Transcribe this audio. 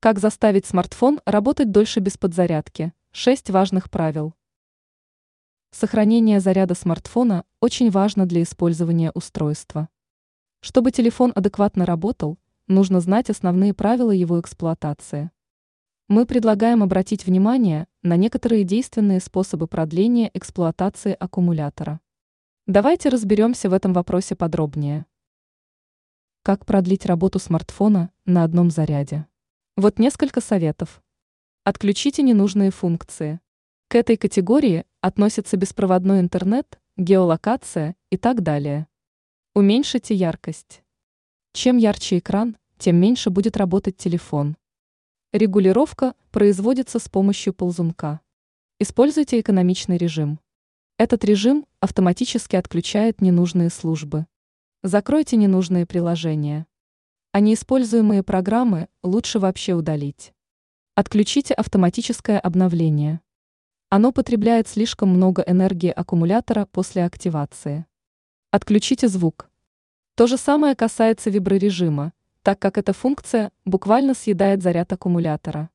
Как заставить смартфон работать дольше без подзарядки? 6 важных правил. Сохранение заряда смартфона очень важно для использования устройства. Чтобы телефон адекватно работал, нужно знать основные правила его эксплуатации. Мы предлагаем обратить внимание на некоторые действенные способы продления эксплуатации аккумулятора. Давайте разберемся в этом вопросе подробнее. Как продлить работу смартфона на одном заряде? Вот несколько советов. Отключите ненужные функции. К этой категории относятся беспроводной интернет, геолокация и так далее. Уменьшите яркость. Чем ярче экран, тем меньше будет работать телефон. Регулировка производится с помощью ползунка. Используйте экономичный режим. Этот режим автоматически отключает ненужные службы. Закройте ненужные приложения а неиспользуемые программы лучше вообще удалить. Отключите автоматическое обновление. Оно потребляет слишком много энергии аккумулятора после активации. Отключите звук. То же самое касается виброрежима, так как эта функция буквально съедает заряд аккумулятора.